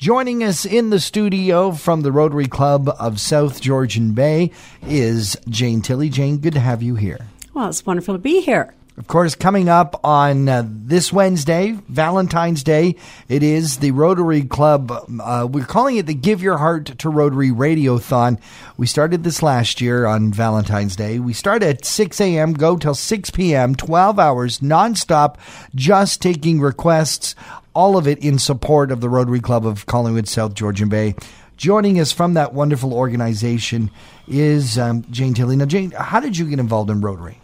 Joining us in the studio from the Rotary Club of South Georgian Bay is Jane Tilley. Jane, good to have you here. Well, it's wonderful to be here. Of course, coming up on uh, this Wednesday, Valentine's Day, it is the Rotary Club. Uh, we're calling it the Give Your Heart to Rotary Radiothon. We started this last year on Valentine's Day. We start at 6 a.m., go till 6 p.m., 12 hours nonstop, just taking requests all of it in support of the Rotary Club of Collingwood, South Georgian Bay. Joining us from that wonderful organization is um, Jane Tilley. Now, Jane, how did you get involved in Rotary?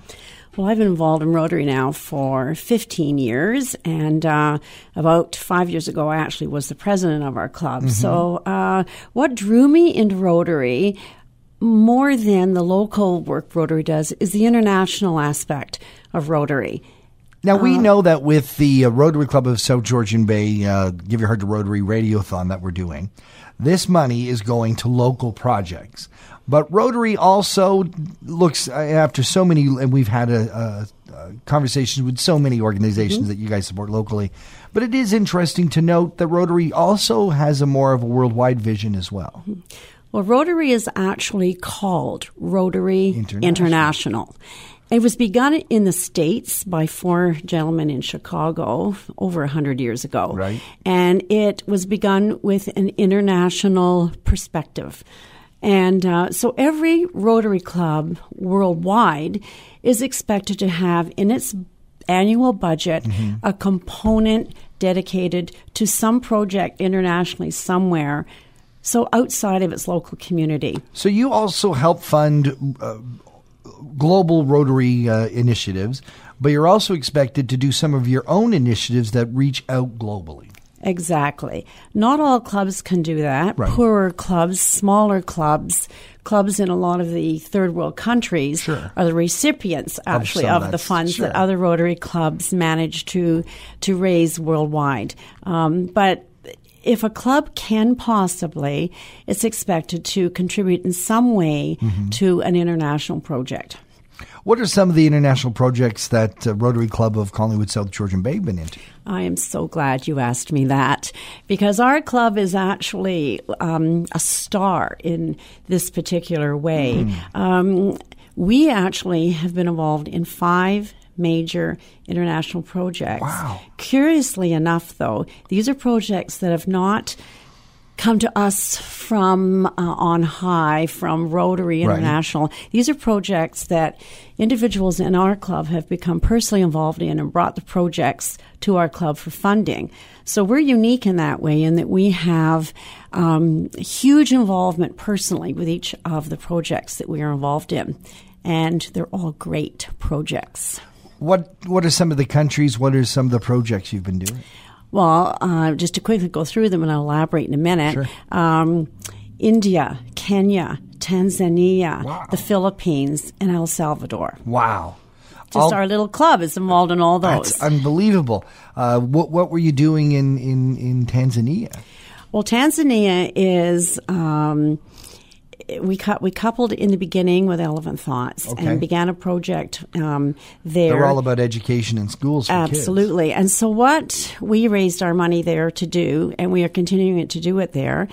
Well, I've been involved in Rotary now for 15 years, and uh, about five years ago, I actually was the president of our club. Mm-hmm. So, uh, what drew me into Rotary more than the local work Rotary does is the international aspect of Rotary. Now we uh, know that with the uh, Rotary Club of South Georgian Bay, uh, Give Your Heart to Rotary Radiothon that we're doing, this money is going to local projects. But Rotary also looks uh, after so many, and we've had a, a, a conversations with so many organizations mm-hmm. that you guys support locally. But it is interesting to note that Rotary also has a more of a worldwide vision as well. Mm-hmm. Well, Rotary is actually called Rotary International. International. It was begun in the States by four gentlemen in Chicago over 100 years ago. Right. And it was begun with an international perspective. And uh, so every Rotary Club worldwide is expected to have in its annual budget mm-hmm. a component dedicated to some project internationally somewhere so outside of its local community. So you also help fund uh, global Rotary uh, initiatives, but you're also expected to do some of your own initiatives that reach out globally. Exactly. Not all clubs can do that. Right. Poorer clubs, smaller clubs, clubs in a lot of the third world countries sure. are the recipients actually of, of the funds sure. that other Rotary clubs manage to to raise worldwide. Um, but if a club can possibly, it's expected to contribute in some way mm-hmm. to an international project. What are some of the international projects that uh, Rotary Club of Collingwood South Georgian Bay been into? I am so glad you asked me that because our club is actually um, a star in this particular way. Mm. Um, we actually have been involved in five major international projects. Wow. Curiously enough, though, these are projects that have not come to us from uh, on high, from Rotary International. Right. These are projects that individuals in our club have become personally involved in and brought the projects to our club for funding. So we're unique in that way, in that we have um, huge involvement personally with each of the projects that we are involved in. And they're all great projects. What What are some of the countries? What are some of the projects you've been doing? Well, uh, just to quickly go through them, and I'll elaborate in a minute. Sure. Um, India, Kenya, Tanzania, wow. the Philippines, and El Salvador. Wow. Just all, our little club is involved in all those. That's unbelievable. Uh, what, what were you doing in, in, in Tanzania? Well, Tanzania is um, we cu- we coupled in the beginning with Elephant Thoughts okay. and began a project um, there. They're all about education in schools. Absolutely. Kids. And so, what we raised our money there to do, and we are continuing to do it there.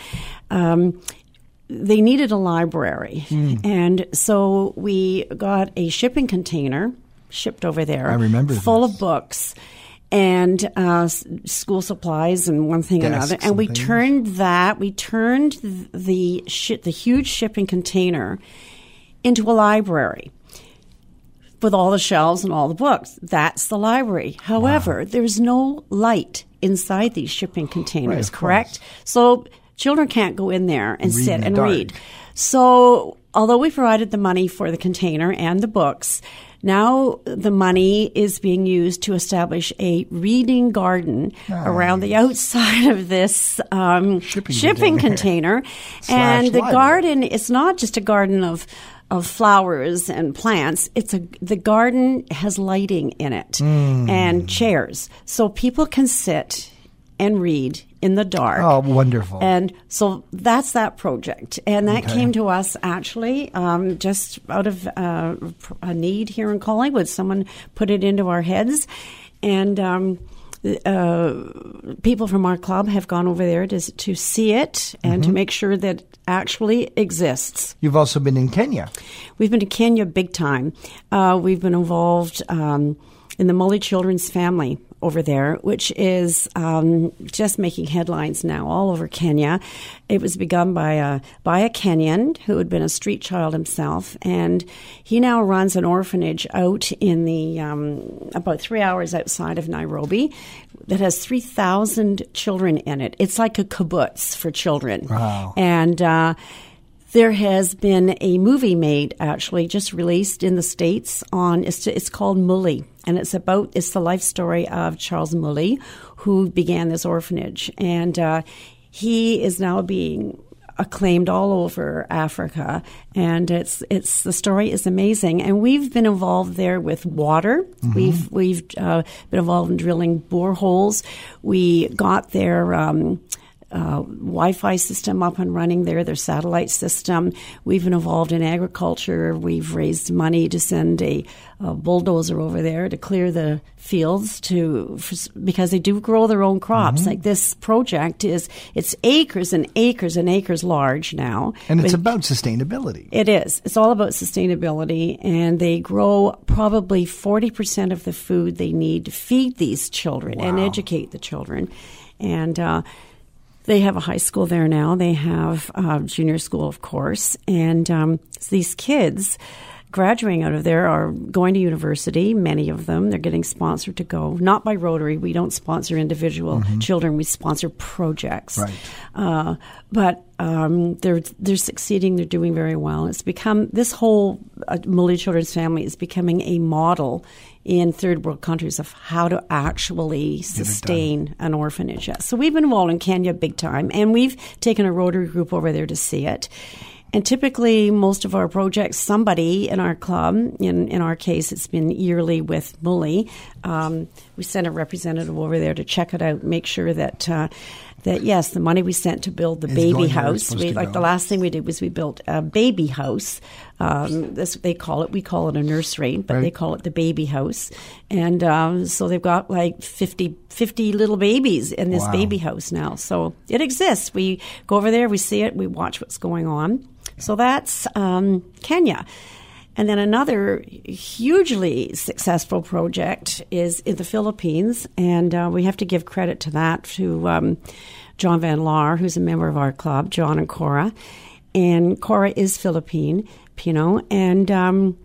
Um, they needed a library, mm. and so we got a shipping container shipped over there. I remember full this. of books and uh, school supplies and one thing Desks another. And we things. turned that, we turned the sh- the huge shipping container into a library with all the shelves and all the books. That's the library. However, wow. there's no light inside these shipping containers, right, correct? So children can't go in there and read sit and dark. read. So although we provided the money for the container and the books, now the money is being used to establish a reading garden nice. around the outside of this um, shipping, shipping, container. and the library. garden is not just a garden of of flowers and plants. It's a the garden has lighting in it mm. and chairs, so people can sit and read in the dark. Oh, wonderful. And so that's that project. And that Okay. came to us actually um, just out of uh, a need here in Collingwood. Someone put it into our heads. And um, uh, people from our club have gone over there to, to see it and mm-hmm. to make sure that it actually exists. You've also been in Kenya. We've been to Kenya big time. Uh, we've been involved um, in the Mully Children's Family over there, which is um, just making headlines now all over Kenya. It was begun by a by a Kenyan who had been a street child himself, and he now runs an orphanage out in the um, about three hours outside of Nairobi that has three thousand children in it. It's like a kibbutz for children, wow. and. Uh, there has been a movie made, actually, just released in the States on, it's, it's called Mully. And it's about, it's the life story of Charles Mully, who began this orphanage. And uh, he is now being acclaimed all over Africa, and it's it's the story is amazing. And we've been involved there with water. Mm-hmm. We've we've uh, been involved in drilling boreholes. We got there. Um, uh, Wi-Fi system up and running there, their satellite system. We've been involved in agriculture. We've raised money to send a, a bulldozer over there to clear the fields to for, because they do grow their own crops. Mm-hmm. Like this project is, it's acres and acres and acres large now, and it's about sustainability. It is. It's all about sustainability, and they grow probably forty percent of the food they need to feed these children wow. and educate the children, and. Uh, they have a high school there now. They have a junior school, of course. And um, these kids graduating out of there are going to university, many of them. They're getting sponsored to go, not by Rotary. We don't sponsor individual mm-hmm. children, we sponsor projects. Right. Uh, but um, they're, they're succeeding, they're doing very well. It's become, this whole uh, Mully Children's Family is becoming a model in third world countries of how to actually sustain an orphanage. So we've been involved in Kenya big time, and we've taken a Rotary group over there to see it. And typically, most of our projects, somebody in our club, in, in our case, it's been yearly with Mully, um, we send a representative over there to check it out, make sure that. Uh, that yes, the money we sent to build the baby house. We, like go. the last thing we did was we built a baby house. Um, this they call it. We call it a nursery, but right. they call it the baby house. And um, so they've got like 50, 50 little babies in this wow. baby house now. So it exists. We go over there, we see it, we watch what's going on. So that's um, Kenya. And then another hugely successful project is in the Philippines, and uh, we have to give credit to that to um, John Van Laar, who's a member of our club, John and Cora. And Cora is Philippine, Pino, and um,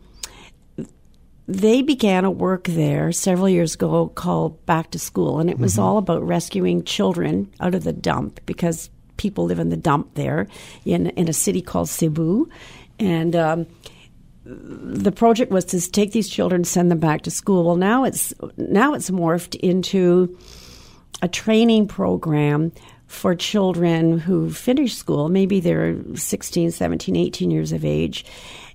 they began a work there several years ago called Back to School, and it was mm-hmm. all about rescuing children out of the dump because people live in the dump there in, in a city called Cebu. And um, the project was to take these children, send them back to school. Well, now it's now it's morphed into a training program for children who finish school. Maybe they're 16, 17, 18 years of age,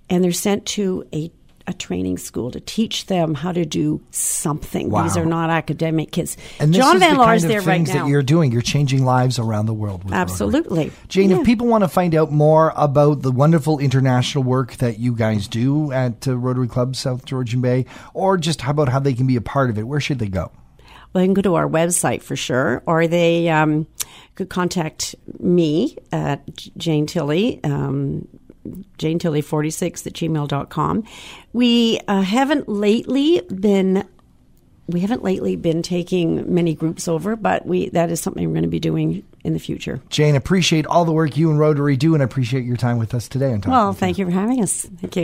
and they're sent to a a training school to teach them how to do something. Wow. These are not academic kids. And John Van Laar is there right now. That you're doing, you're changing lives around the world. Absolutely, Rotary. Jane. Yeah. If people want to find out more about the wonderful international work that you guys do at uh, Rotary Club South Georgian Bay, or just how about how they can be a part of it, where should they go? Well, they can go to our website for sure, or they um, could contact me at Jane Tilley. Um, Jane Tilley 46 at gmail.com. We uh, haven't lately been we haven't lately been taking many groups over, but we that is something we're going to be doing in the future. Jane, appreciate all the work you and Rotary do, and appreciate your time with us today. well, thank you. you for having us. Thank you.